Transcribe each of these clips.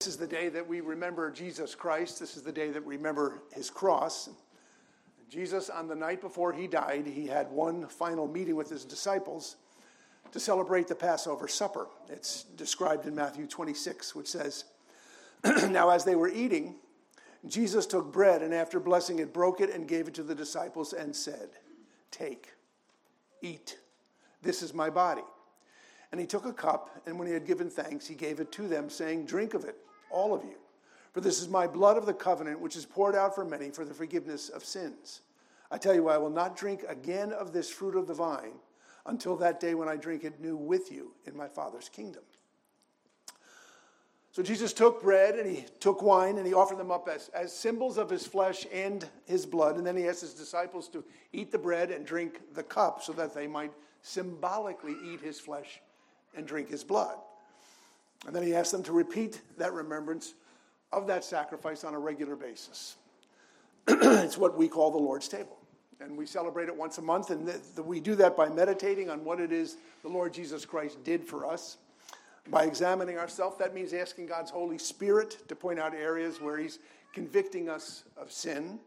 This is the day that we remember Jesus Christ. This is the day that we remember his cross. Jesus, on the night before he died, he had one final meeting with his disciples to celebrate the Passover supper. It's described in Matthew 26, which says, Now, as they were eating, Jesus took bread and after blessing it, broke it and gave it to the disciples and said, Take, eat. This is my body. And he took a cup, and when he had given thanks, he gave it to them, saying, Drink of it, all of you. For this is my blood of the covenant, which is poured out for many for the forgiveness of sins. I tell you, I will not drink again of this fruit of the vine until that day when I drink it new with you in my Father's kingdom. So Jesus took bread and he took wine and he offered them up as, as symbols of his flesh and his blood. And then he asked his disciples to eat the bread and drink the cup so that they might symbolically eat his flesh and drink his blood. And then he asked them to repeat that remembrance of that sacrifice on a regular basis. it's what we call the Lord's table. And we celebrate it once a month, and th- th- we do that by meditating on what it is the Lord Jesus Christ did for us. By examining ourselves, that means asking God's Holy Spirit to point out areas where He's convicting us of sin,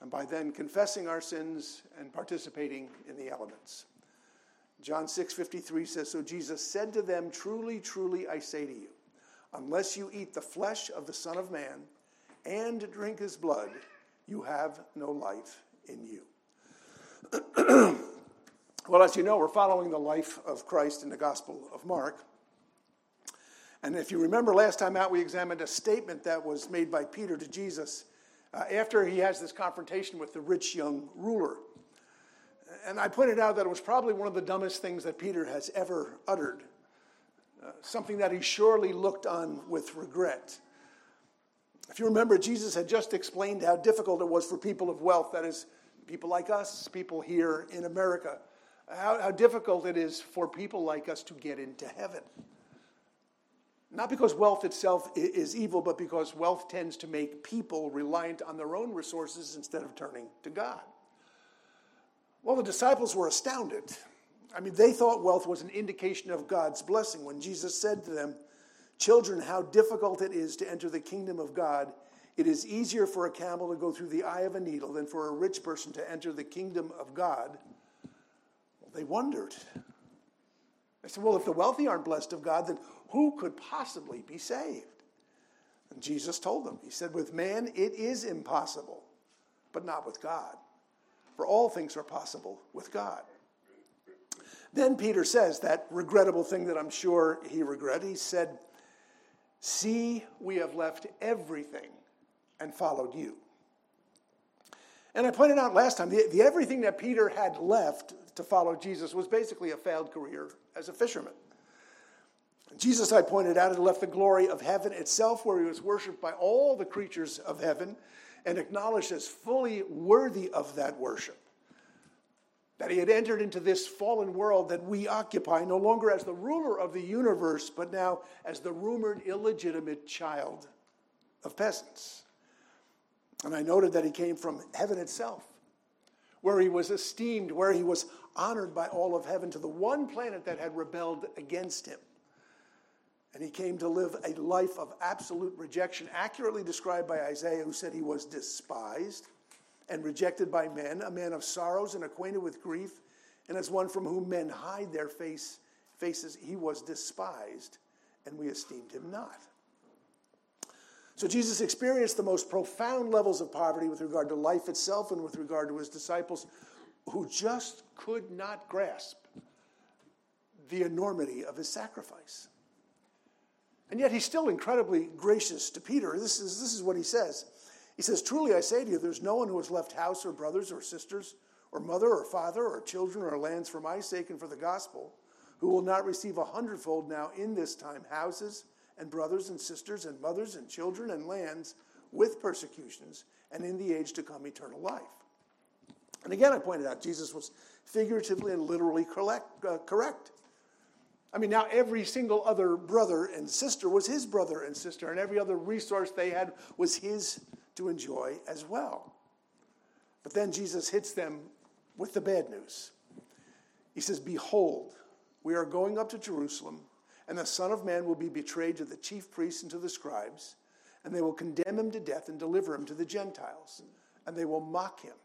and by then confessing our sins and participating in the elements. John 6:53 says so Jesus said to them truly truly I say to you unless you eat the flesh of the son of man and drink his blood you have no life in you. well as you know we're following the life of Christ in the gospel of Mark. And if you remember last time out we examined a statement that was made by Peter to Jesus uh, after he has this confrontation with the rich young ruler and I pointed out that it was probably one of the dumbest things that Peter has ever uttered, uh, something that he surely looked on with regret. If you remember, Jesus had just explained how difficult it was for people of wealth, that is, people like us, people here in America, how, how difficult it is for people like us to get into heaven. Not because wealth itself is evil, but because wealth tends to make people reliant on their own resources instead of turning to God. Well, the disciples were astounded. I mean, they thought wealth was an indication of God's blessing when Jesus said to them, Children, how difficult it is to enter the kingdom of God. It is easier for a camel to go through the eye of a needle than for a rich person to enter the kingdom of God. Well, they wondered. They said, Well, if the wealthy aren't blessed of God, then who could possibly be saved? And Jesus told them, He said, With man it is impossible, but not with God for all things are possible with God. Then Peter says that regrettable thing that I'm sure he regretted. He said, See, we have left everything and followed you. And I pointed out last time, the, the, everything that Peter had left to follow Jesus was basically a failed career as a fisherman. Jesus, I pointed out, had left the glory of heaven itself, where he was worshiped by all the creatures of heaven, and acknowledged as fully worthy of that worship. That he had entered into this fallen world that we occupy, no longer as the ruler of the universe, but now as the rumored illegitimate child of peasants. And I noted that he came from heaven itself, where he was esteemed, where he was honored by all of heaven, to the one planet that had rebelled against him. And he came to live a life of absolute rejection, accurately described by Isaiah, who said he was despised and rejected by men, a man of sorrows and acquainted with grief, and as one from whom men hide their face, faces, he was despised, and we esteemed him not. So Jesus experienced the most profound levels of poverty with regard to life itself and with regard to his disciples, who just could not grasp the enormity of his sacrifice. And yet he's still incredibly gracious to Peter. This is, this is what he says. He says, Truly I say to you, there's no one who has left house or brothers or sisters or mother or father or children or lands for my sake and for the gospel who will not receive a hundredfold now in this time houses and brothers and sisters and mothers and children and lands with persecutions and in the age to come eternal life. And again, I pointed out Jesus was figuratively and literally correct. Uh, correct. I mean, now every single other brother and sister was his brother and sister, and every other resource they had was his to enjoy as well. But then Jesus hits them with the bad news. He says, Behold, we are going up to Jerusalem, And the Son of Man will be betrayed to the chief priests and to the scribes, and they will condemn him to death and deliver him to the Gentiles. And they will mock him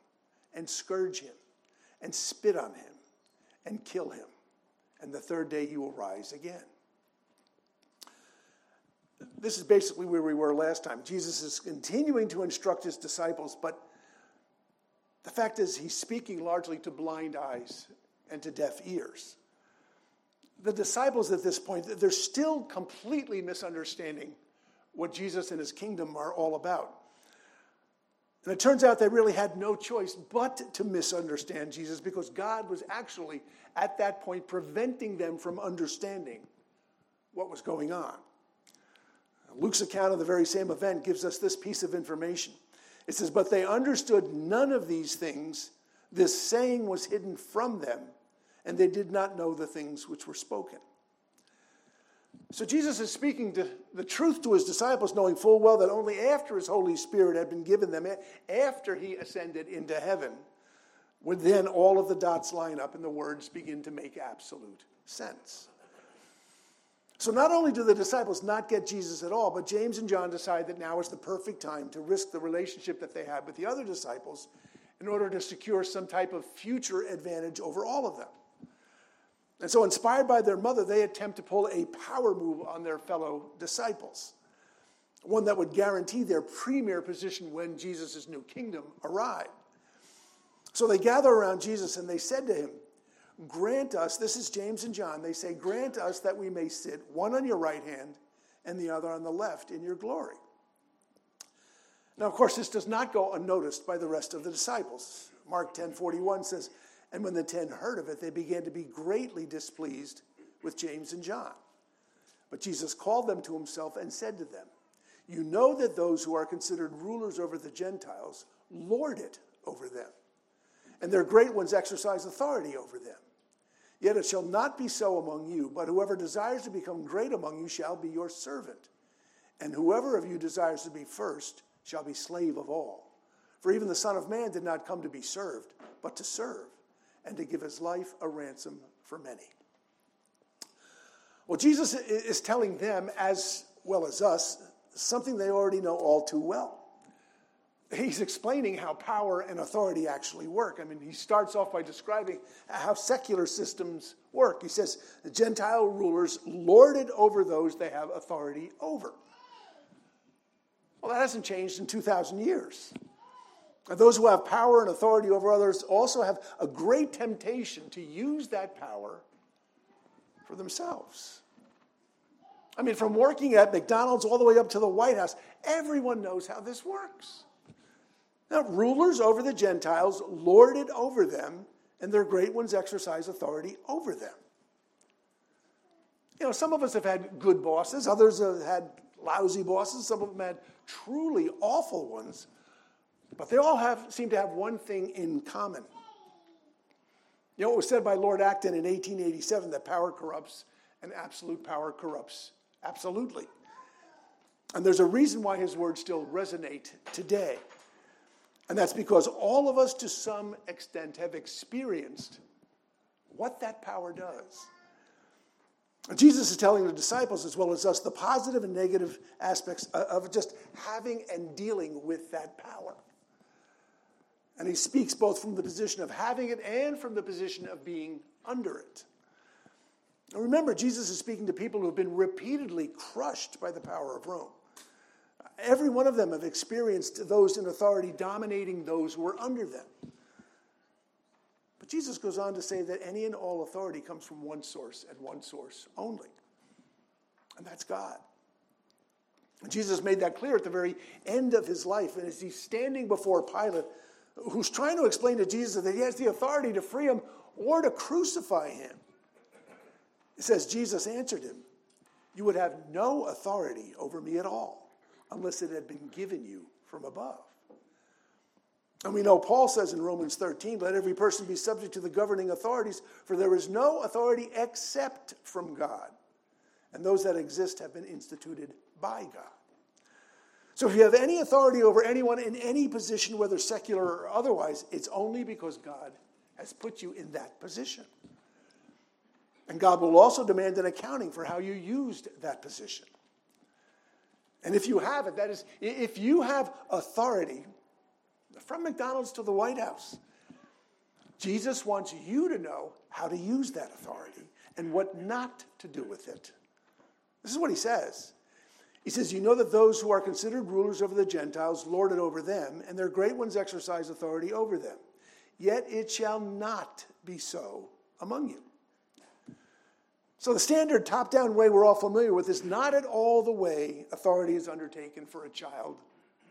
and scourge him and spit on him and kill him. And the third day he will rise again. This is basically where we were last time. Jesus is continuing to instruct his disciples, but the fact is, he's speaking largely to blind eyes and to deaf ears. The disciples at this point, they're still completely misunderstanding what Jesus and his kingdom are all about. And it turns out they really had no choice but to misunderstand Jesus because God was actually, at that point, preventing them from understanding what was going on. Luke's account of the very same event gives us this piece of information. It says, But they understood none of these things. This saying was hidden from them, and they did not know the things which were spoken. So Jesus is speaking the truth to his disciples, knowing full well that only after his Holy Spirit had been given them, after he ascended into heaven, would then all of the dots line up and the words begin to make absolute sense. So not only do the disciples not get Jesus at all, but James and John decide that now is the perfect time to risk the relationship that they had with the other disciples in order to secure some type of future advantage over all of them. And so, inspired by their mother, they attempt to pull a power move on their fellow disciples, one that would guarantee their premier position when Jesus' new kingdom arrived. So they gather around Jesus and they said to him, Grant us, this is James and John, they say, Grant us that we may sit one on your right hand and the other on the left in your glory. Now, of course, this does not go unnoticed by the rest of the disciples. Mark 10 41 says, And when the ten heard of it, they began to be greatly displeased with James and John. But Jesus called them to himself and said to them, You know that those who are considered rulers over the Gentiles lord it over them, and their great ones exercise authority over them. Yet it shall not be so among you, but whoever desires to become great among you shall be your servant. And whoever of you desires to be first shall be slave of all. For even the Son of Man did not come to be served, but to serve, and to give his life a ransom for many. Well, Jesus is telling them, as well as us, something they already know all too well he's explaining how power and authority actually work. I mean, he starts off by describing how secular systems work. He says the Gentile rulers lord it over those they have authority over. Well, that hasn't changed in 2,000 years. Those who have power and authority over others also have a great temptation to use that power for themselves. I mean, from working at McDonald's all the way up to the White House, everyone knows how this works. Now, rulers over the Gentiles lorded over them, and their great ones exercise authority over them. You know, some of us have had good bosses, others have had lousy bosses, some of them had truly awful ones, but they all have, seem to have one thing in common. You know, it was said by Lord Acton in 1887 that power corrupts and absolute power corrupts absolutely. And there's a reason why his words still resonate today. And that's because all of us, to some extent, have experienced what that power does. Jesus is telling the disciples, as well as us, the positive and negative aspects of just having and dealing with that power. And he speaks both from the position of having it and from the position of being under it. And remember, Jesus is speaking to people who have been repeatedly crushed by the power of Rome. Every one of them have experienced those in authority dominating those who are under them. But Jesus goes on to say that any and all authority comes from one source and one source only, and that's God. And Jesus made that clear at the very end of his life. And as he's standing before Pilate, who's trying to explain to Jesus that he has the authority to free him or to crucify him, it says, Jesus answered him, You would have no authority over me at all unless it had been given you from above. And we know Paul says in Romans 13, let every person be subject to the governing authorities, for there is no authority except from God. And those that exist have been instituted by God. So if you have any authority over anyone in any position, whether secular or otherwise, it's only because God has put you in that position. And God will also demand an accounting for how you used that position. And if you have it, that is, if you have authority from McDonald's to the White House, Jesus wants you to know how to use that authority and what not to do with it. This is what he says. He says, You know that those who are considered rulers over the Gentiles lord it over them, and their great ones exercise authority over them. Yet it shall not be so among you. So, the standard top down way we're all familiar with is not at all the way authority is undertaken for a child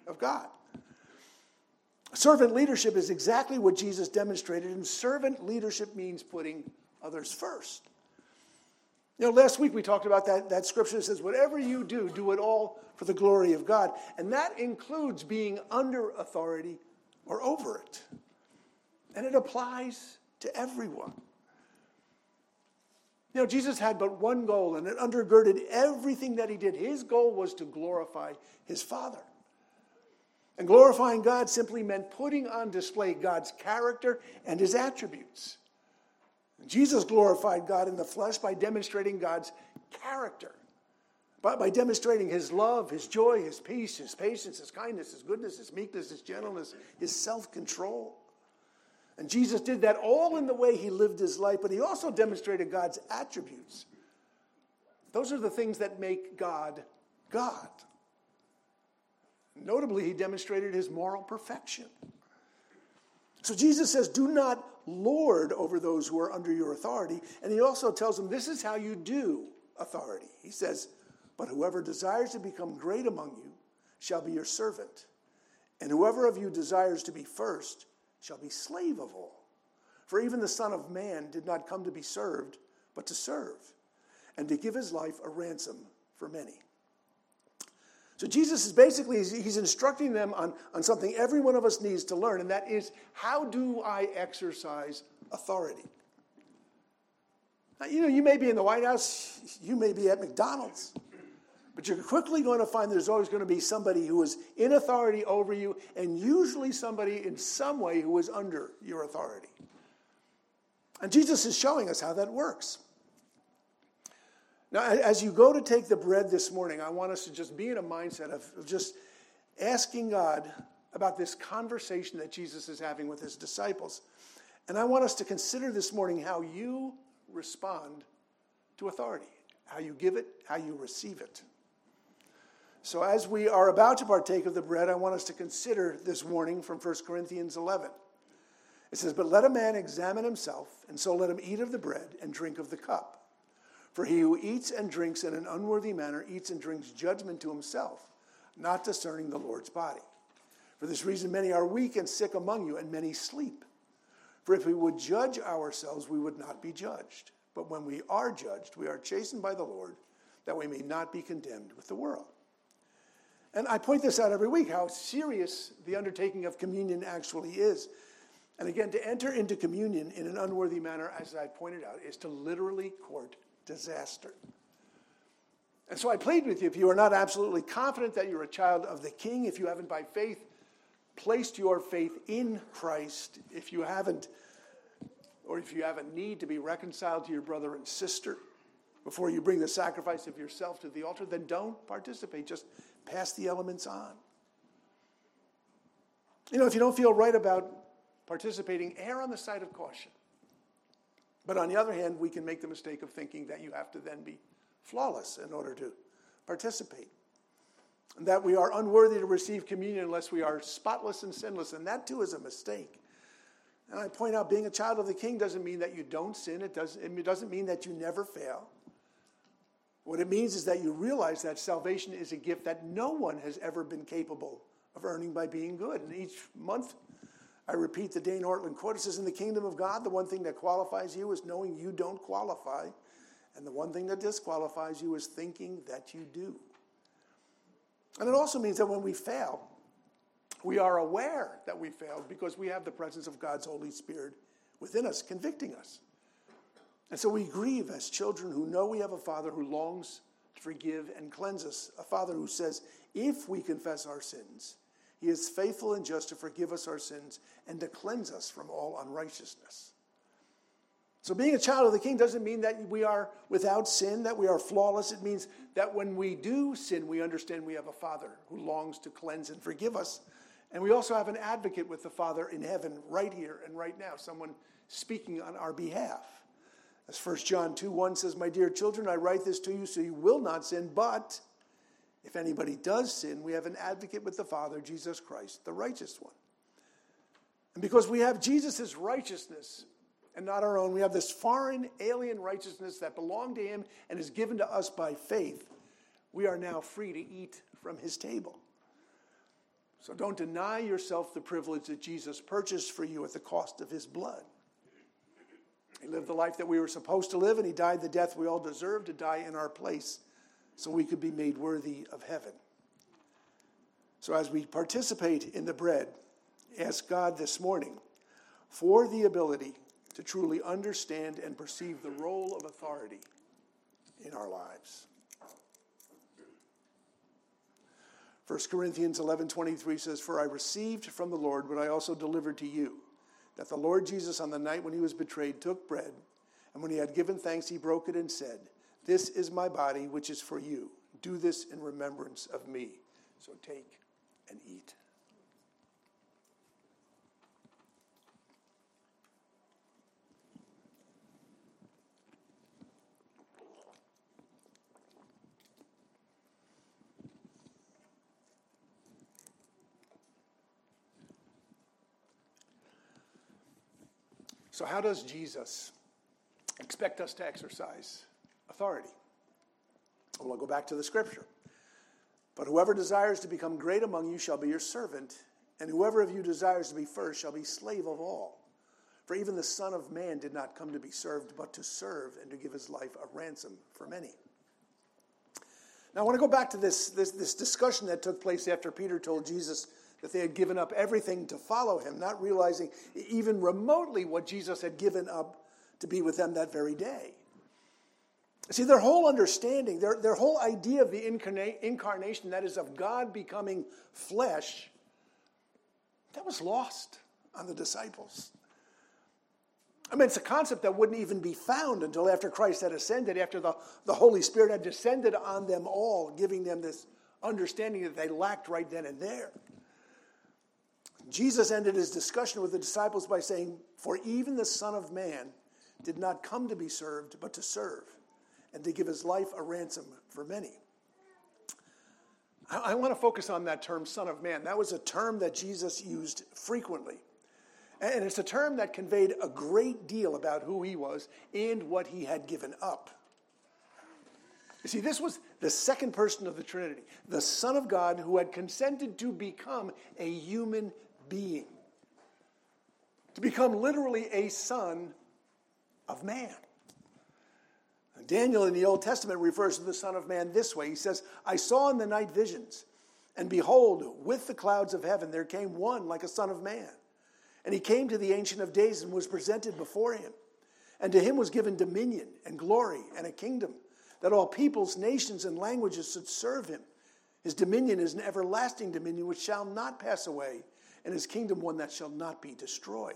of God. Servant leadership is exactly what Jesus demonstrated, and servant leadership means putting others first. You know, last week we talked about that, that scripture that says, Whatever you do, do it all for the glory of God. And that includes being under authority or over it. And it applies to everyone. You know, Jesus had but one goal, and it undergirded everything that he did. His goal was to glorify his Father. And glorifying God simply meant putting on display God's character and his attributes. Jesus glorified God in the flesh by demonstrating God's character, by, by demonstrating his love, his joy, his peace, his patience, his kindness, his goodness, his meekness, his gentleness, his self control. And Jesus did that all in the way he lived his life, but he also demonstrated God's attributes. Those are the things that make God God. Notably, he demonstrated his moral perfection. So Jesus says, Do not lord over those who are under your authority. And he also tells them, This is how you do authority. He says, But whoever desires to become great among you shall be your servant. And whoever of you desires to be first shall be slave of all. For even the Son of Man did not come to be served, but to serve, and to give his life a ransom for many. So Jesus is basically, he's instructing them on, on something every one of us needs to learn, and that is how do I exercise authority? Now, you know, you may be in the White House, you may be at McDonald's, but you're quickly going to find there's always going to be somebody who is in authority over you, and usually somebody in some way who is under your authority. And Jesus is showing us how that works. Now, as you go to take the bread this morning, I want us to just be in a mindset of just asking God about this conversation that Jesus is having with his disciples. And I want us to consider this morning how you respond to authority, how you give it, how you receive it. So, as we are about to partake of the bread, I want us to consider this warning from 1 Corinthians 11. It says, But let a man examine himself, and so let him eat of the bread and drink of the cup. For he who eats and drinks in an unworthy manner eats and drinks judgment to himself, not discerning the Lord's body. For this reason, many are weak and sick among you, and many sleep. For if we would judge ourselves, we would not be judged. But when we are judged, we are chastened by the Lord, that we may not be condemned with the world. And I point this out every week how serious the undertaking of communion actually is. And again, to enter into communion in an unworthy manner, as I pointed out, is to literally court disaster. And so I plead with you if you are not absolutely confident that you're a child of the King, if you haven't by faith placed your faith in Christ, if you haven't, or if you have a need to be reconciled to your brother and sister before you bring the sacrifice of yourself to the altar, then don't participate. Just pass the elements on. You know, if you don't feel right about participating, err on the side of caution. But on the other hand, we can make the mistake of thinking that you have to then be flawless in order to participate. And that we are unworthy to receive communion unless we are spotless and sinless. And that too is a mistake. And I point out being a child of the king doesn't mean that you don't sin, it doesn't, it doesn't mean that you never fail. What it means is that you realize that salvation is a gift that no one has ever been capable of earning by being good. And each month I repeat the Dane Ortlund quote. It says, In the kingdom of God, the one thing that qualifies you is knowing you don't qualify. And the one thing that disqualifies you is thinking that you do. And it also means that when we fail, we are aware that we failed because we have the presence of God's Holy Spirit within us, convicting us. And so we grieve as children who know we have a Father who longs to forgive and cleanse us, a Father who says, if we confess our sins, he is faithful and just to forgive us our sins and to cleanse us from all unrighteousness. So, being a child of the king doesn't mean that we are without sin, that we are flawless. It means that when we do sin, we understand we have a Father who longs to cleanse and forgive us. And we also have an advocate with the Father in heaven right here and right now, someone speaking on our behalf. As 1 John 2 1 says, My dear children, I write this to you so you will not sin, but if anybody does sin, we have an advocate with the Father, Jesus Christ, the righteous one. And because we have Jesus' righteousness, and not our own. We have this foreign, alien righteousness that belonged to him and is given to us by faith. We are now free to eat from his table. So don't deny yourself the privilege that Jesus purchased for you at the cost of his blood. He lived the life that we were supposed to live, and he died the death we all deserve to die in our place so we could be made worthy of heaven. So as we participate in the bread, ask God this morning for the ability to truly understand and perceive the role of authority in our lives. 1 Corinthians 11:23 says for I received from the Lord what I also delivered to you that the Lord Jesus on the night when he was betrayed took bread and when he had given thanks he broke it and said this is my body which is for you. Do this in remembrance of me. So take and eat. So, how does Jesus expect us to exercise authority? Well, I'll go back to the scripture. But whoever desires to become great among you shall be your servant, and whoever of you desires to be first shall be slave of all. For even the Son of Man did not come to be served, but to serve and to give his life a ransom for many. Now, I want to go back to this, this, this discussion that took place after Peter told Jesus that they had given up everything to follow him, not realizing even remotely what Jesus had given up to be with them that very day. See, their whole understanding, their, their whole idea of the incarna- incarnation, that is, of God becoming flesh, that was lost on the disciples. I mean, it's a concept that wouldn't even be found until after Christ had ascended, after the, the Holy Spirit had descended on them all, giving them this understanding that they lacked right then and there. Jesus ended his discussion with the disciples by saying, For even the Son of Man did not come to be served, but to serve, and to give his life a ransom for many. I, want to focus on that term, Son of Man. That was a term that Jesus used frequently. And it's a term that conveyed a great deal about who he was and what he had given up. You see, this was the second person of the Trinity, the Son of God who had consented to become a human being, to become literally a son of man. Daniel in the Old Testament refers to the Son of Man this way. He says, I saw in the night visions, and behold, with the clouds of heaven there came one like a Son of Man. And he came to the Ancient of Days and was presented before him. And to him was given dominion and glory and a kingdom, that all peoples, nations, and languages should serve him. His dominion is an everlasting dominion which shall not pass away, and his kingdom one that shall not be destroyed.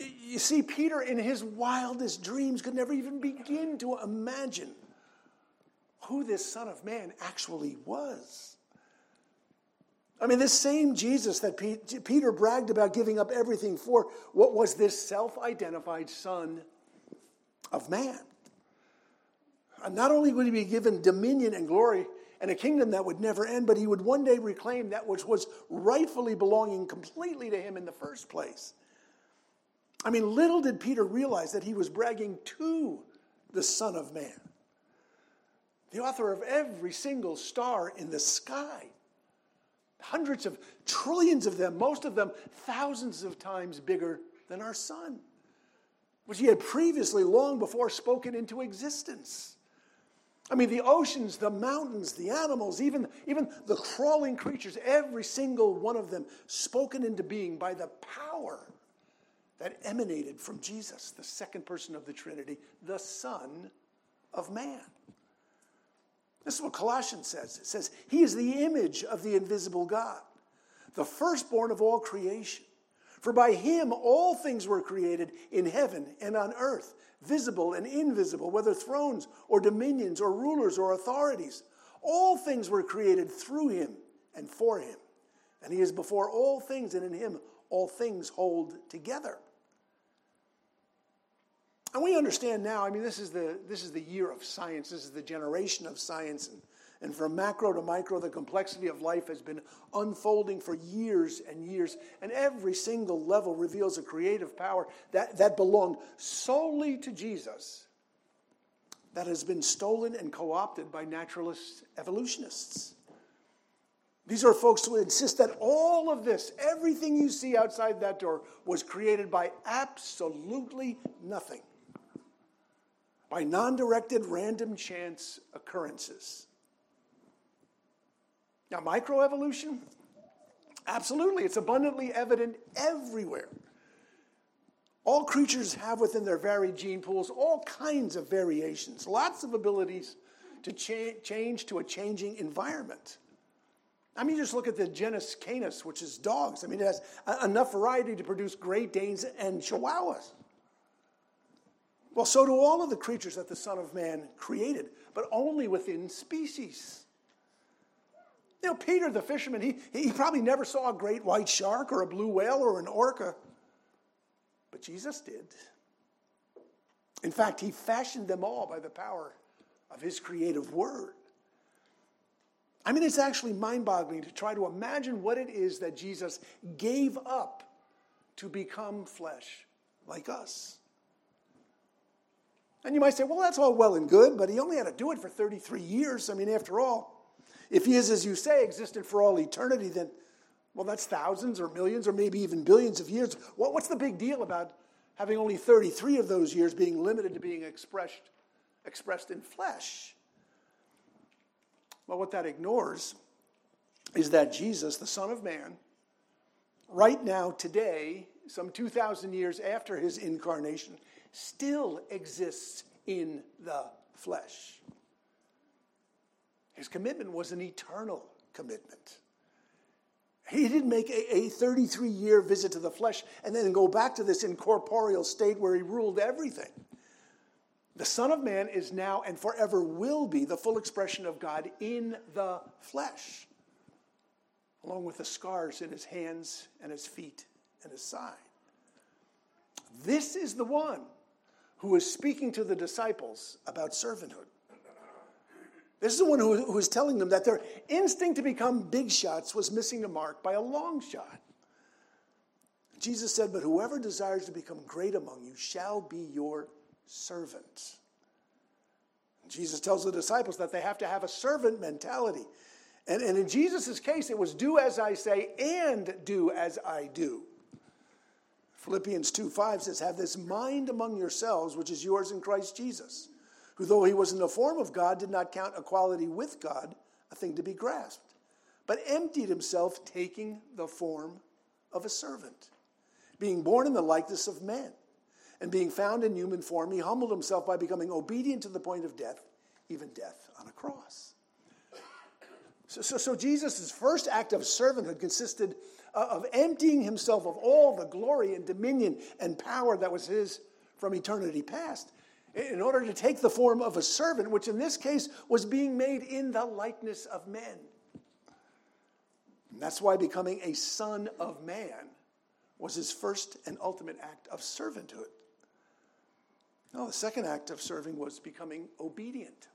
You see, Peter, in his wildest dreams, could never even begin to imagine who this Son of Man actually was. I mean, this same Jesus that Peter bragged about giving up everything for, what was this self identified Son of Man? And not only would he be given dominion and glory, and a kingdom that would never end, but he would one day reclaim that which was rightfully belonging completely to him in the first place. I mean, little did Peter realize that he was bragging to the Son of Man, the author of every single star in the sky. Hundreds of trillions of them, most of them thousands of times bigger than our sun, which he had previously, long before, spoken into existence. I mean, the oceans, the mountains, the animals, even, even the crawling creatures, every single one of them spoken into being by the power that emanated from Jesus, the second person of the Trinity, the Son of Man. This is what Colossians says it says, He is the image of the invisible God, the firstborn of all creation. For by him all things were created in heaven and on earth, visible and invisible, whether thrones or dominions or rulers or authorities. All things were created through him and for him. And he is before all things, and in him all things hold together. And we understand now, I mean, this is the, this is the year of science, this is the generation of science. And and from macro to micro, the complexity of life has been unfolding for years and years. And every single level reveals a creative power that, that belonged solely to Jesus that has been stolen and co opted by naturalist evolutionists. These are folks who insist that all of this, everything you see outside that door, was created by absolutely nothing, by non directed random chance occurrences. Now, microevolution? Absolutely. It's abundantly evident everywhere. All creatures have within their varied gene pools all kinds of variations, lots of abilities to cha- change to a changing environment. I mean, just look at the genus Canis, which is dogs. I mean, it has a- enough variety to produce Great Danes and Chihuahuas. Well, so do all of the creatures that the Son of Man created, but only within species. You know, Peter the fisherman, he, he probably never saw a great white shark or a blue whale or an orca, but Jesus did. In fact, he fashioned them all by the power of his creative word. I mean, it's actually mind boggling to try to imagine what it is that Jesus gave up to become flesh like us. And you might say, well, that's all well and good, but he only had to do it for 33 years. I mean, after all, if he is, as you say, existed for all eternity, then, well, that's thousands or millions or maybe even billions of years. what's the big deal about having only 33 of those years being limited to being expressed, expressed in flesh? Well, what that ignores is that Jesus, the Son of Man, right now, today, some 2,000 years after his incarnation, still exists in the flesh. His commitment was an eternal commitment. He didn't make a, 33 year visit to the flesh and then go back to this incorporeal state where he ruled everything. The Son of Man is now and forever will be the full expression of God in the flesh, along with the scars in his hands and his feet and his side. This is the one who is speaking to the disciples about servanthood. This is the one who, who was telling them that their instinct to become big shots was missing the mark by a long shot. Jesus said, But whoever desires to become great among you shall be your servant. Jesus tells the disciples that they have to have a servant mentality. And, and in Jesus' case, it was do as I say and do as I do. Philippians 2 5 says, Have this mind among yourselves, which is yours in Christ Jesus who, though he was in the form of God, did not count equality with God a thing to be grasped, but emptied himself, taking the form of a servant. Being born in the likeness of men, and being found in human form, he humbled himself by becoming obedient to the point of death, even death on a cross. So, so, so Jesus' first act of servanthood consisted Uh, of emptying himself of all the glory and dominion and power that was his from eternity past in order to take the form of a servant, which in this case was being made in the likeness of men. And that's why becoming a son of man was his first and ultimate act of servanthood. No, the second act of serving was becoming obedient.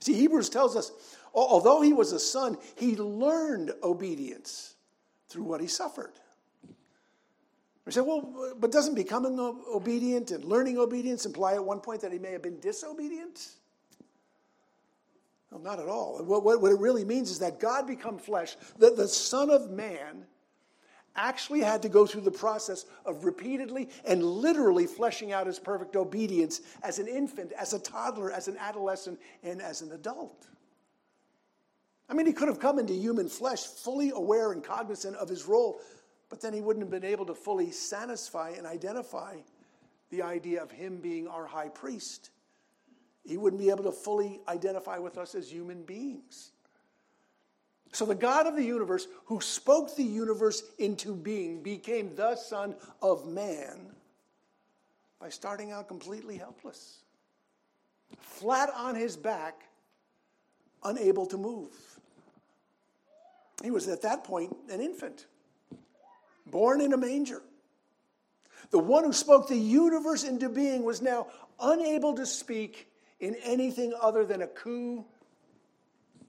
See, Hebrews tells us, although he was a son, he learned obedience through what he suffered. We say, well, but doesn't becoming obedient and learning obedience imply at one point that he may have been disobedient? No, not at all. What, what, what it really means is that God become flesh, that the Son of Man actually had to go through the process of repeatedly and literally fleshing out his perfect obedience as an infant, as a toddler, as an adolescent, and as an adult. I mean, he could have come into human flesh fully aware and cognizant of his role but then he wouldn't have been able to fully satisfy and identify the idea of him being our high priest. He wouldn't be able to fully identify with us as human beings. So the God of the universe, who spoke the universe into being, became the Son of Man by starting out completely helpless, flat on his back, unable to move. He was at that point an infant, born in a manger. The one who spoke the universe into being was now unable to speak in anything other than a coo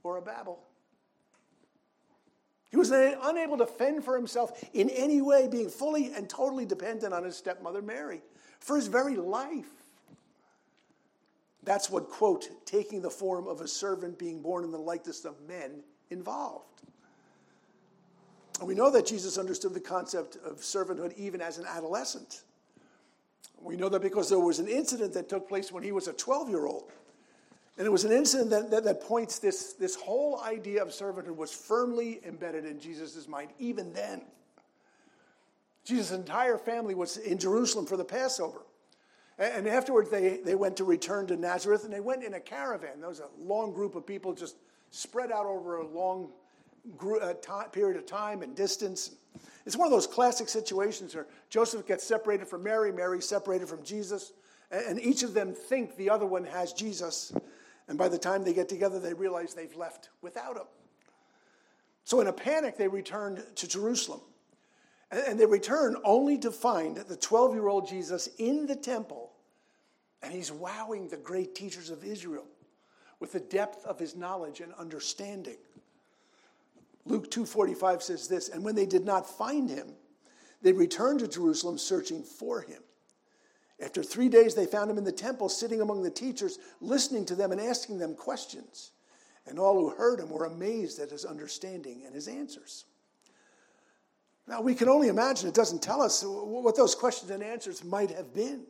or a babble. He was unable to fend for himself in any way, being fully and totally dependent on his stepmother Mary for his very life. That's what, quote, taking the form of a servant, being born in the likeness of men involved. And we know that Jesus understood the concept of servanthood even as an adolescent. We know that because there was an incident that took place when he was a 12 year old. And it was an incident that, that, that, points this, this whole idea of servanthood was firmly embedded in Jesus' mind, even then. Jesus' entire family was in Jerusalem for the Passover. And afterwards, they, they went to return to Nazareth, and they went in a caravan. There was a long group of people just spread out over a long Uh, period of time and distance. It's one of those classic situations where Joseph gets separated from Mary, Mary separated from Jesus, and each of them think the other one has Jesus. And by the time they get together, they realize they've left without him. So, in a panic, they returned to Jerusalem. And they return only to find the 12 year old Jesus in the temple, and he's wowing the great teachers of Israel with the depth of his knowledge and understanding. Luke 2:45 says this, and when they did not find him, they returned to Jerusalem searching for him. After 3 days they found him in the temple sitting among the teachers, listening to them and asking them questions. And all who heard him were amazed at his understanding and his answers. Now we can only imagine it doesn't tell us what those questions and answers might have been.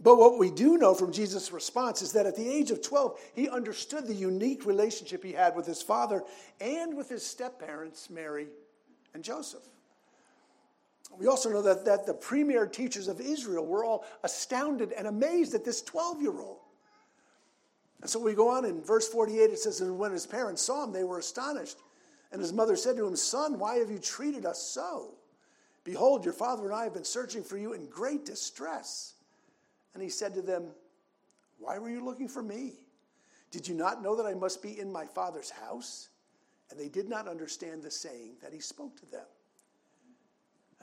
But what we do know from Jesus' response is that at the age of 12, he understood the unique relationship he had with his father and with his step parents, Mary and Joseph. We also know that, that the premier teachers of Israel were all astounded and amazed at this 12 year old. And so we go on in verse 48, it says, And when his parents saw him, they were astonished. And his mother said to him, Son, why have you treated us so? Behold, your father and I have been searching for you in great distress. And he said to them, Why were you looking for me? Did you not know that I must be in my father's house? And they did not understand the saying that he spoke to them.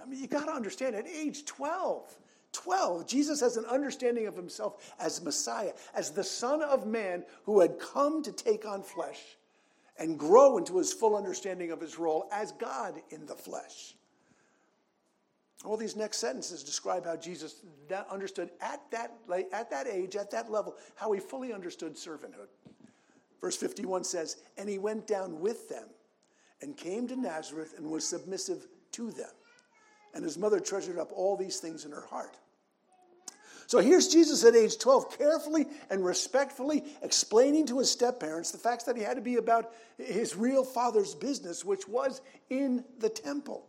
I mean, you got to understand, at age 12, 12, Jesus has an understanding of himself as Messiah, as the Son of Man who had come to take on flesh and grow into his full understanding of his role as God in the flesh. All these next sentences describe how Jesus understood at that, at that age, at that level, how he fully understood servanthood. Verse 51 says, And he went down with them and came to Nazareth and was submissive to them. And his mother treasured up all these things in her heart. So here's Jesus at age 12, carefully and respectfully explaining to his stepparents the facts that he had to be about his real father's business, which was in the temple.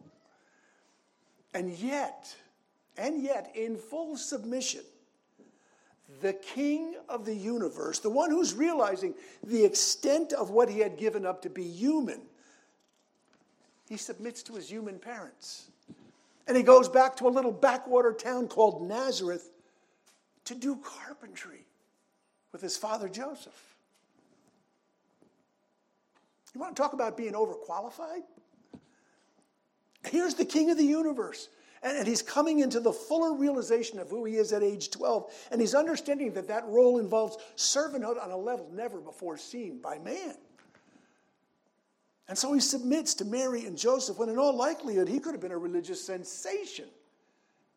And yet, and yet, in full submission, the king of the universe, the one who's realizing the extent of what he had given up to be human, he submits to his human parents. And he goes back to a little backwater town called Nazareth to do carpentry with his father Joseph. You want to talk about being overqualified? Here's the king of the universe. And, he's coming into the fuller realization of who he is at age 12. And he's understanding that that role involves servanthood on a level never before seen by man. And so he submits to Mary and Joseph when, in all likelihood, he could have been a religious sensation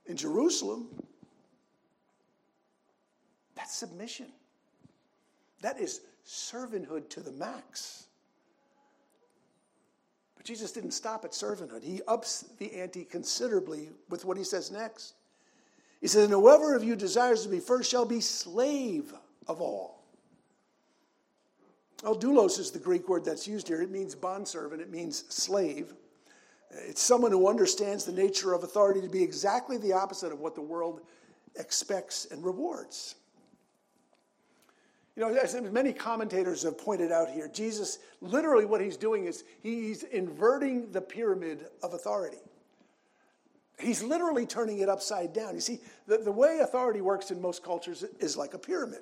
in Jerusalem. That's submission. That is servanthood to the max. But Jesus didn't stop at servanthood. He ups the ante considerably with what he says next. He says, And whoever of you desires to be first shall be slave of all. Well, doulos is the Greek word that's used here. It means bondservant, it means slave. It's someone who understands the nature of authority to be exactly the opposite of what the world expects and rewards. You know, as many commentators have pointed out here, Jesus, literally what he's doing is he's inverting the pyramid of authority. He's literally turning it upside down. You see, the, the way authority works in most cultures is like a pyramid.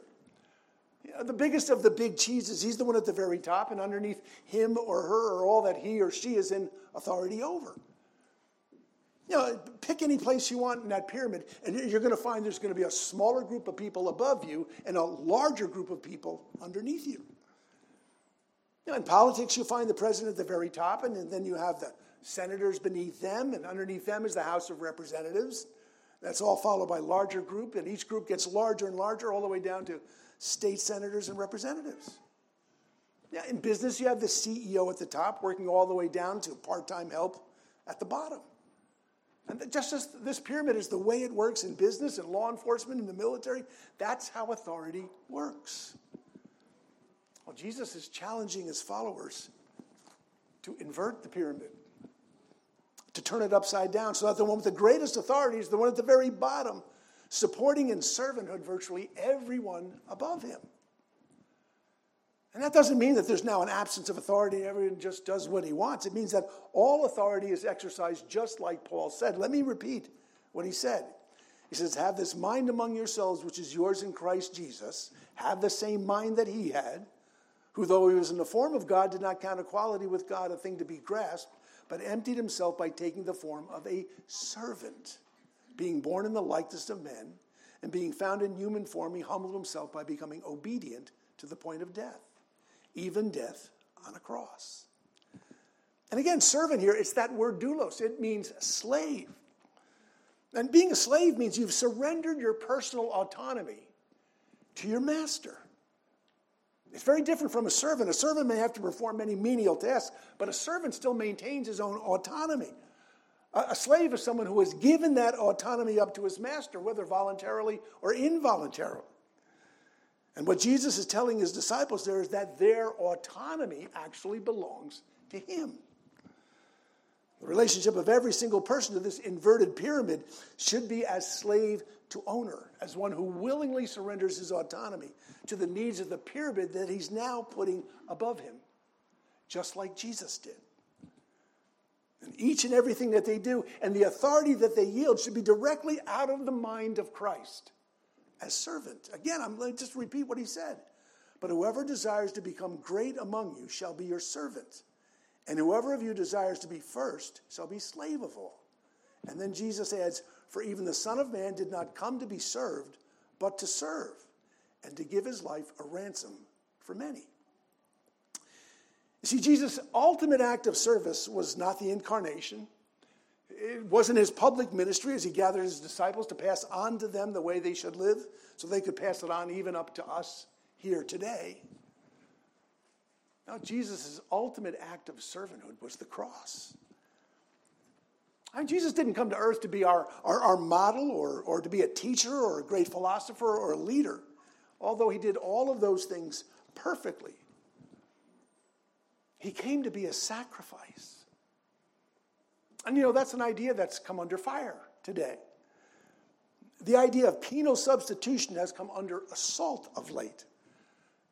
You know, the biggest of the big cheeses, he's the one at the very top, and underneath him or her or all that he or she is in authority over. You know, pick any place you want in that pyramid, and you're going to find there's going to be a smaller group of people above you and a larger group of people underneath you. you know, in politics, you'll find the president at the very top, and then you have the senators beneath them, and underneath them is the House of Representatives. That's all followed by larger group, and each group gets larger and larger, all the way down to state senators and representatives. Yeah, in business, you have the CEO at the top, working all the way down to part-time help at the bottom. And just as this pyramid is the way it works in business and law enforcement and the military, that's how authority works. Well, Jesus is challenging his followers to invert the pyramid, to turn it upside down, so that the one with the greatest authority is the one at the very bottom, supporting in servanthood virtually everyone above him. And that doesn't mean that there's now an absence of authority, everyone just does what he wants. It means that all authority is exercised just like Paul said. Let me repeat what he said. He says, Have this mind among yourselves, which is yours in Christ Jesus. Have the same mind that he had, who, though he was in the form of God, did not count equality with God a thing to be grasped, but emptied himself by taking the form of a servant, being born in the likeness of men, and being found in human form, he humbled himself by becoming obedient to the point of death even death on a cross. And again, servant here, it's that word doulos. It means slave. And being a slave means you've surrendered your personal autonomy to your master. It's very different from a servant. A servant may have to perform many menial tasks, but a servant still maintains his own autonomy. A slave is someone who has given that autonomy up to his master, whether voluntarily or involuntarily. And what Jesus is telling his disciples there is that their autonomy actually belongs to him. The relationship of every single person to this inverted pyramid should be as slave to owner, as one who willingly surrenders his autonomy to the needs of the pyramid that he's now putting above him, just like Jesus did. And each and everything that they do and the authority that they yield should be directly out of the mind of Christ as servant. Again, I'm going to just repeat what he said. But whoever desires to become great among you shall be your servant. And whoever of you desires to be first shall be slave of all. And then Jesus adds, For even the Son of Man did not come to be served, but to serve, and to give his life a ransom for many. You see, Jesus' ultimate act of service was not the incarnation, it wasn't his public ministry as he gathered his disciples to pass on to them the way they should live so they could pass it on even up to us here today. Now, Jesus' ultimate act of servanthood was the cross. I mean, Jesus didn't come to earth to be our, our, our model or, or to be a teacher or a great philosopher or a leader, although he did all of those things perfectly. He came to be a sacrifice. And you know, that's an idea that's come under fire today. The idea of penal substitution has come under assault of late.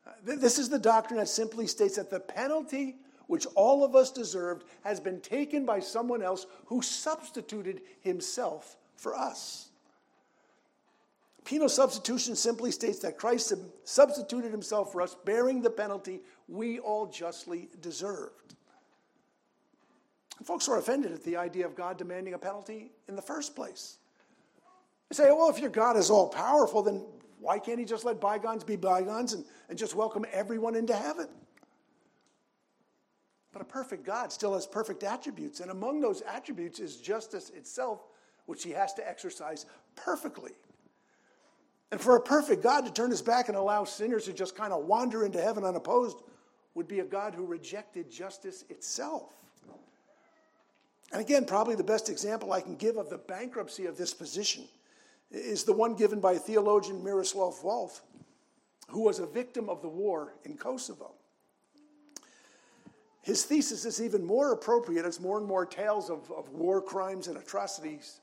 Uh, this is the doctrine that simply states that the penalty which all of us deserved has been taken by someone else who substituted himself for us. Penal substitution simply states that Christ substituted himself for us, bearing the penalty we all justly deserved. Folks are offended at the idea of God demanding a penalty in the first place. They say, well, if your God is all powerful, then why can't he just let bygones be bygones and, and just welcome everyone into heaven? But a perfect God still has perfect attributes, and among those attributes is justice itself, which he has to exercise perfectly. And for a perfect God to turn his back and allow sinners to just kind of wander into heaven unopposed would be a God who rejected justice itself. And again, probably the best example I can give of the bankruptcy of this position is the one given by theologian Miroslav Volf, who was a victim of the war in Kosovo. His thesis is even more appropriate as more and more tales of, of war crimes and atrocities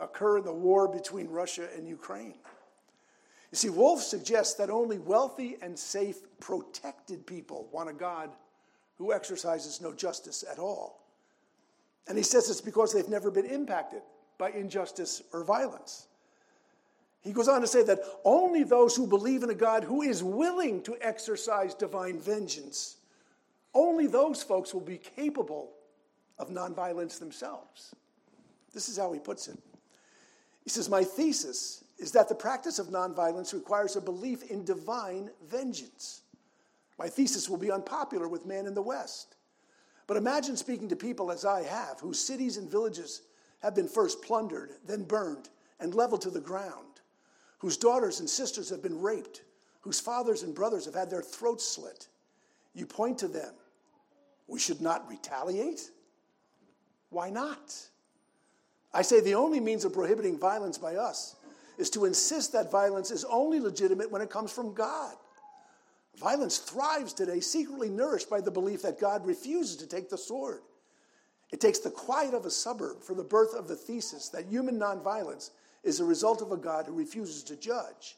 occur in the war between Russia and Ukraine. You see, Wolfe suggests that only wealthy and safe, protected people want a God who exercises no justice at all. And he says it's because they've never been impacted by injustice or violence. He goes on to say that only those who believe in a God who is willing to exercise divine vengeance, only those folks will be capable of nonviolence themselves. This is how he puts it. He says, My thesis is that the practice of nonviolence requires a belief in divine vengeance. My thesis will be unpopular with man in the West. But imagine speaking to people as I have, whose cities and villages have been first plundered, then burned, and leveled to the ground, whose daughters and sisters have been raped, whose fathers and brothers have had their throats slit. You point to them. We should not retaliate? Why not? I say the only means of prohibiting violence by us is to insist that violence is only legitimate when it comes from God. Violence thrives today, secretly nourished by the belief that God refuses to take the sword. It takes the quiet of a suburb for the birth of the thesis that human nonviolence is a result of a God who refuses to judge.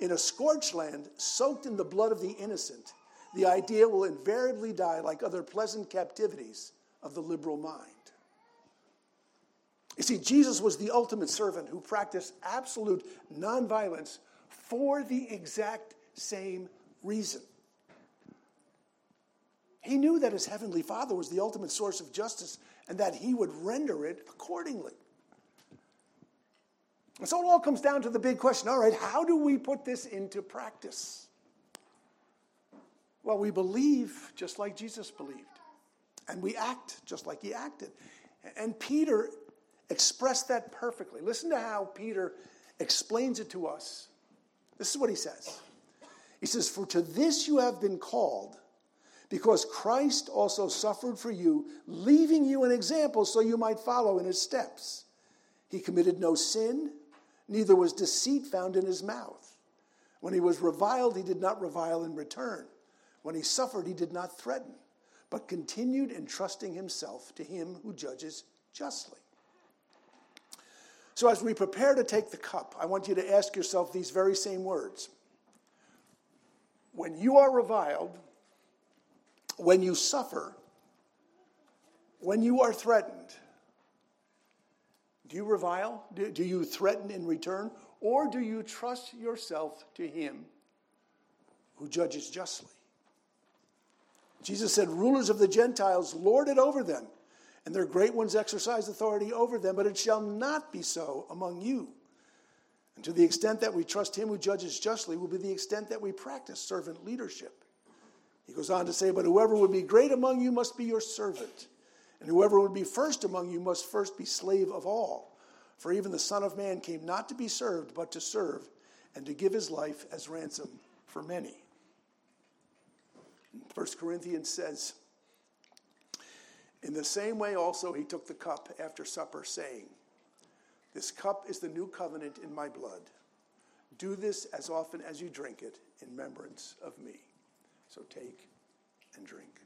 In a scorched land soaked in the blood of the innocent, the idea will invariably die like other pleasant captivities of the liberal mind. You see, Jesus was the ultimate servant who practiced absolute nonviolence for the exact same reason. He knew that his heavenly Father was the ultimate source of justice and that he would render it accordingly. And so it all comes down to the big question all right, how do we put this into practice? Well, we believe just like Jesus believed, and we act just like he acted. And Peter expressed that perfectly. Listen to how Peter explains it to us. This is what he says He says, For to this you have been called, because Christ also suffered for you, leaving you an example so you might follow in his steps. He committed no sin, neither was deceit found in his mouth. When he was reviled, he did not revile in return. When he suffered, he did not threaten, but continued entrusting himself to him who judges justly. So, as we prepare to take the cup, I want you to ask yourself these very same words. When you are reviled, when you suffer, when you are threatened, do you revile? Do, do you threaten in return? Or do you trust yourself to Him who judges justly? Jesus said, Rulers of the Gentiles lord it over them and their great ones exercise authority over them, but it shall not be so among you. And to the extent that we trust him who judges justly will be the extent that we practice servant leadership. He goes on to say, But whoever would be great among you must be your servant, and whoever would be first among you must first be slave of all. For even the Son of Man came not to be served, but to serve, and to give his life as ransom for many. 1 Corinthians says, in the same way, also, he took the cup after supper, saying, This cup is the new covenant in my blood. Do this as often as you drink it in remembrance of me. So take and drink.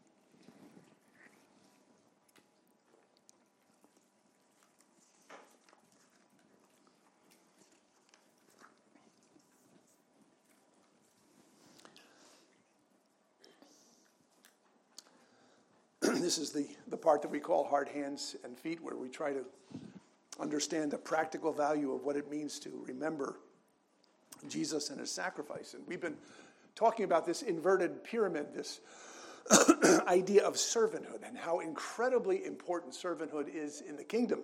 this is the, the part that we call hard hands and feet, where we try to understand the practical value of what it means to remember Jesus and his sacrifice. And we've been talking about this inverted pyramid, this idea of servanthood, and how incredibly important servanthood is in the kingdom.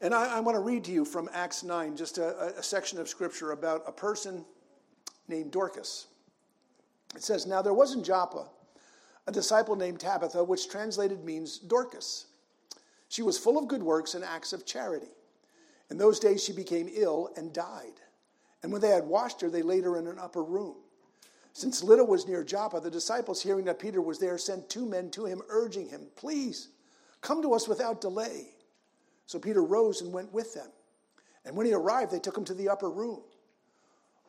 And I, I want to read to you from Acts 9, just a, a section of scripture about a person named Dorcas. It says, Now there was in Joppa a disciple named Tabitha, which translated means Dorcas. She was full of good works and acts of charity. In those days she became ill and died. And when they had washed her, they laid her in an upper room. Since Lydda was near Joppa, the disciples, hearing that Peter was there, sent two men to him, urging him, Please, come to us without delay. So Peter rose and went with them. And when he arrived, they took him to the upper room.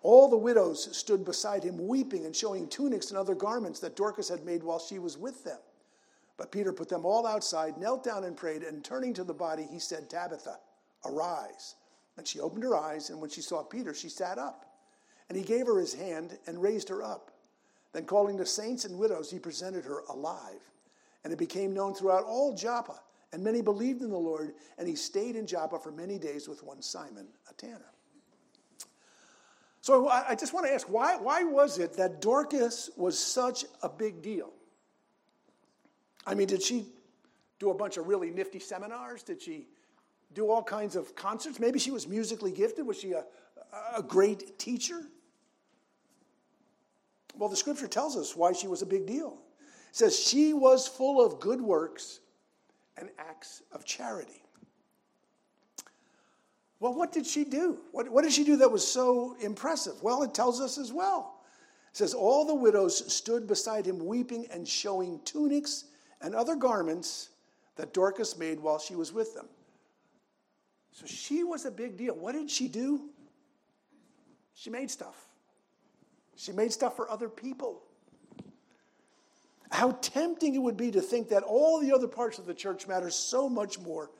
All the widows stood beside him, weeping and showing tunics and other garments that Dorcas had made while she was with them. But Peter put them all outside, knelt down and prayed, and turning to the body, he said, Tabitha, arise. And she opened her eyes, and when she saw Peter, she sat up. And he gave her his hand and raised her up. Then, calling the saints and widows, he presented her alive. And it became known throughout all Joppa. And many believed in the Lord, and he stayed in Joppa for many days with one Simon, a tanner. So I just want to ask why, why was it that Dorcas was such a big deal? I mean, did she do a bunch of really nifty seminars? Did she do all kinds of concerts? Maybe she was musically gifted. Was she a, a great teacher? Well, the scripture tells us why she was a big deal. It says she was full of good works and acts of charity. Well, what did she do? What, what did she do that was so impressive? Well, it tells us as well. It says, All the widows stood beside him, weeping and showing tunics and other garments that Dorcas made while she was with them. So she was a big deal. What did she do? She made stuff. She made stuff for other people. How tempting it would be to think that all the other parts of the church matter so much more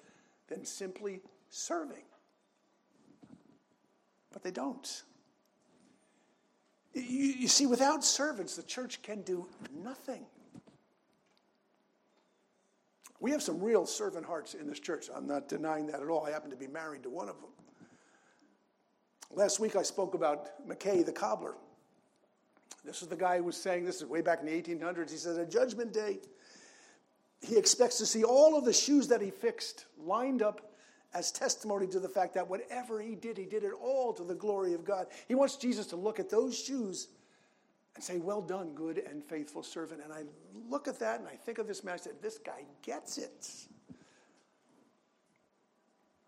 than simply serving. But they don't. You, you see, without servants, the church can do nothing. We have some real servant hearts in this church. I'm not denying that at all. I happen to be married to one of them. Last week I spoke about McKay the cobbler. This is the guy who was saying, this is way back in the 1800s. He said, at Judgment Day, he expects to see all of the shoes that he fixed lined up as testimony to the fact that whatever he did, he did it all to the glory of God. He wants Jesus to look at those shoes and say, Well done, good and faithful servant. And I look at that and I think of this man, I said, This guy gets it.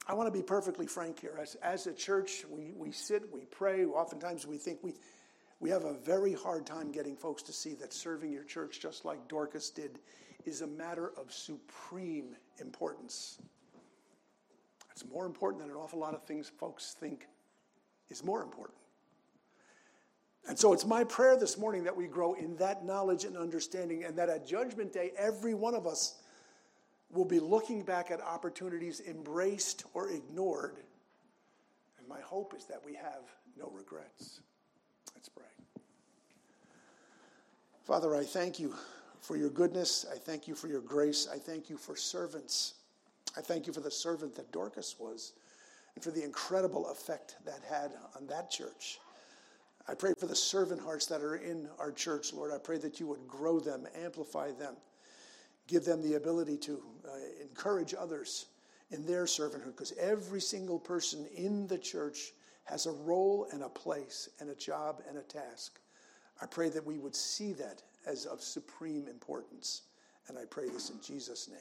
I want to be perfectly frank here. As, as a church, we, we sit, we pray. Oftentimes we think we, we have a very hard time getting folks to see that serving your church, just like Dorcas did, is a matter of supreme importance. It's more important than an awful lot of things folks think is more important. And so it's my prayer this morning that we grow in that knowledge and understanding, and that at Judgment Day, every one of us will be looking back at opportunities embraced or ignored. And my hope is that we have no regrets. Let's pray. Father, I thank you for your goodness. I thank you for your grace. I thank you for servants. I thank you for the servant that Dorcas was and for the incredible effect that had on that church. I pray for the servant hearts that are in our church, Lord. I pray that you would grow them, amplify them, give them the ability to uh, encourage others in their servanthood, because every single person in the church has a role and a place and a job and a task. I pray that we would see that as of supreme importance. And I pray this in Jesus' name.